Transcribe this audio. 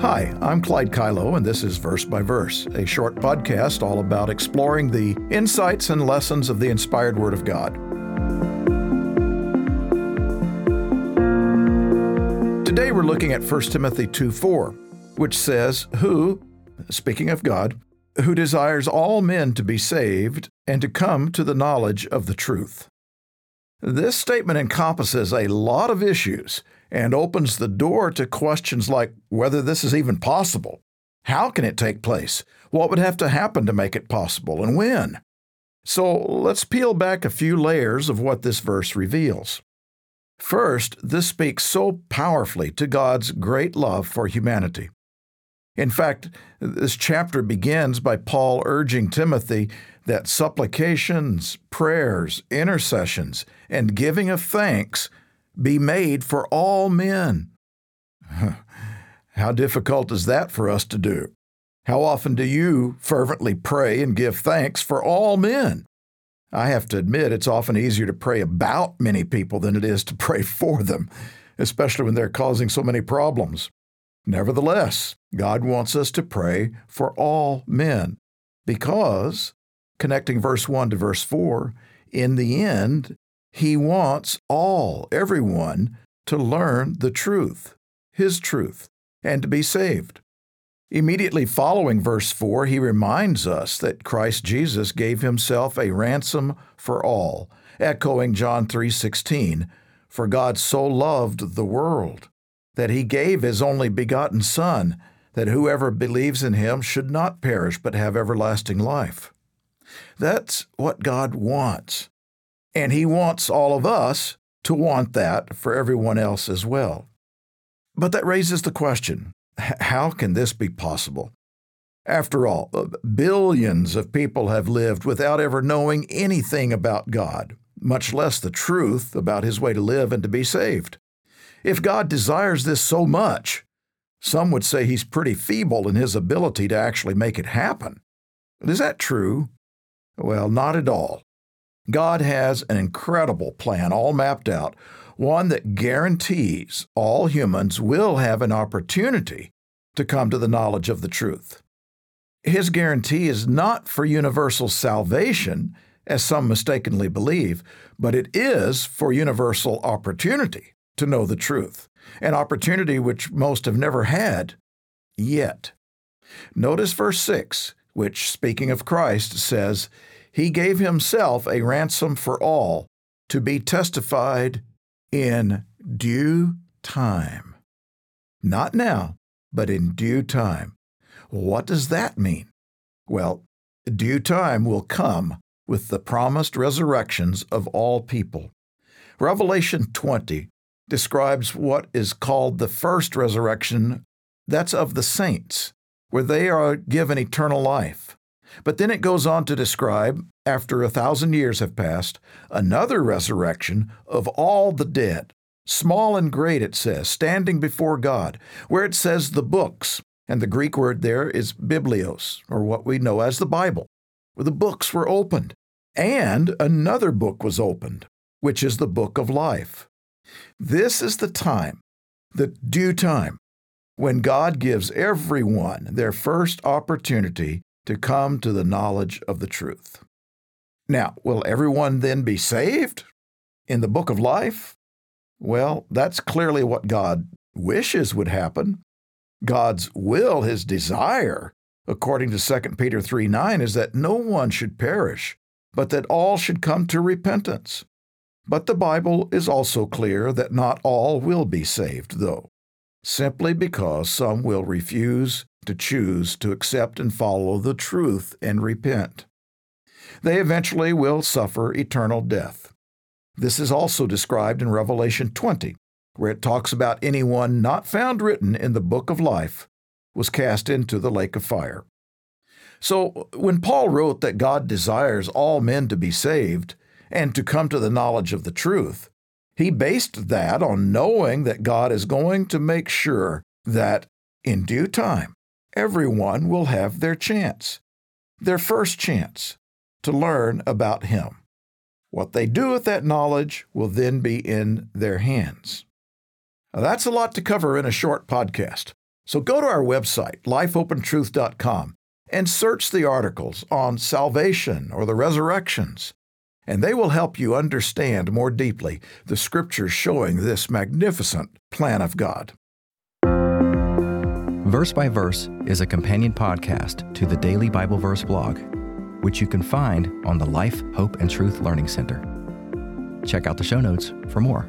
Hi, I'm Clyde Kilough, and this is Verse by Verse, a short podcast all about exploring the insights and lessons of the inspired Word of God. Today we're looking at 1 Timothy 2 4, which says, Who, speaking of God, who desires all men to be saved and to come to the knowledge of the truth. This statement encompasses a lot of issues and opens the door to questions like whether this is even possible. How can it take place? What would have to happen to make it possible, and when? So let's peel back a few layers of what this verse reveals. First, this speaks so powerfully to God's great love for humanity. In fact, this chapter begins by Paul urging Timothy that supplications, prayers, intercessions, and giving of thanks be made for all men. How difficult is that for us to do? How often do you fervently pray and give thanks for all men? I have to admit, it's often easier to pray about many people than it is to pray for them, especially when they're causing so many problems. Nevertheless, God wants us to pray for all men because, connecting verse 1 to verse 4, in the end, he wants all, everyone, to learn the truth, His truth, and to be saved. Immediately following verse 4, he reminds us that Christ Jesus gave himself a ransom for all, echoing John 3:16, "For God so loved the world that he gave his only begotten son, that whoever believes in him should not perish but have everlasting life." That's what God wants. And He wants all of us to want that for everyone else as well. But that raises the question how can this be possible? After all, uh, billions of people have lived without ever knowing anything about God, much less the truth about His way to live and to be saved. If God desires this so much, some would say He's pretty feeble in His ability to actually make it happen. Is that true? Well, not at all. God has an incredible plan all mapped out, one that guarantees all humans will have an opportunity to come to the knowledge of the truth. His guarantee is not for universal salvation, as some mistakenly believe, but it is for universal opportunity to know the truth, an opportunity which most have never had yet. Notice verse 6, which, speaking of Christ, says, he gave himself a ransom for all to be testified in due time. Not now, but in due time. What does that mean? Well, due time will come with the promised resurrections of all people. Revelation 20 describes what is called the first resurrection, that's of the saints, where they are given eternal life. But then it goes on to describe, after a thousand years have passed, another resurrection of all the dead, small and great, it says, standing before God, where it says the books, and the Greek word there is biblios, or what we know as the Bible, where the books were opened. And another book was opened, which is the book of life. This is the time, the due time, when God gives everyone their first opportunity to come to the knowledge of the truth. Now, will everyone then be saved in the book of life? Well, that's clearly what God wishes would happen. God's will, his desire, according to 2 Peter 3 9, is that no one should perish, but that all should come to repentance. But the Bible is also clear that not all will be saved, though, simply because some will refuse to choose to accept and follow the truth and repent. They eventually will suffer eternal death. This is also described in Revelation 20, where it talks about anyone not found written in the book of life was cast into the lake of fire. So, when Paul wrote that God desires all men to be saved and to come to the knowledge of the truth, he based that on knowing that God is going to make sure that in due time everyone will have their chance, their first chance to learn about Him. What they do with that knowledge will then be in their hands. Now, that's a lot to cover in a short podcast. So go to our website, lifehopeandtruth.com, and search the articles on salvation or the resurrections, and they will help you understand more deeply the scriptures showing this magnificent plan of God. Verse by Verse is a companion podcast to the Daily Bible Verse blog, which you can find on the Life, Hope, and Truth Learning Center. Check out the show notes for more.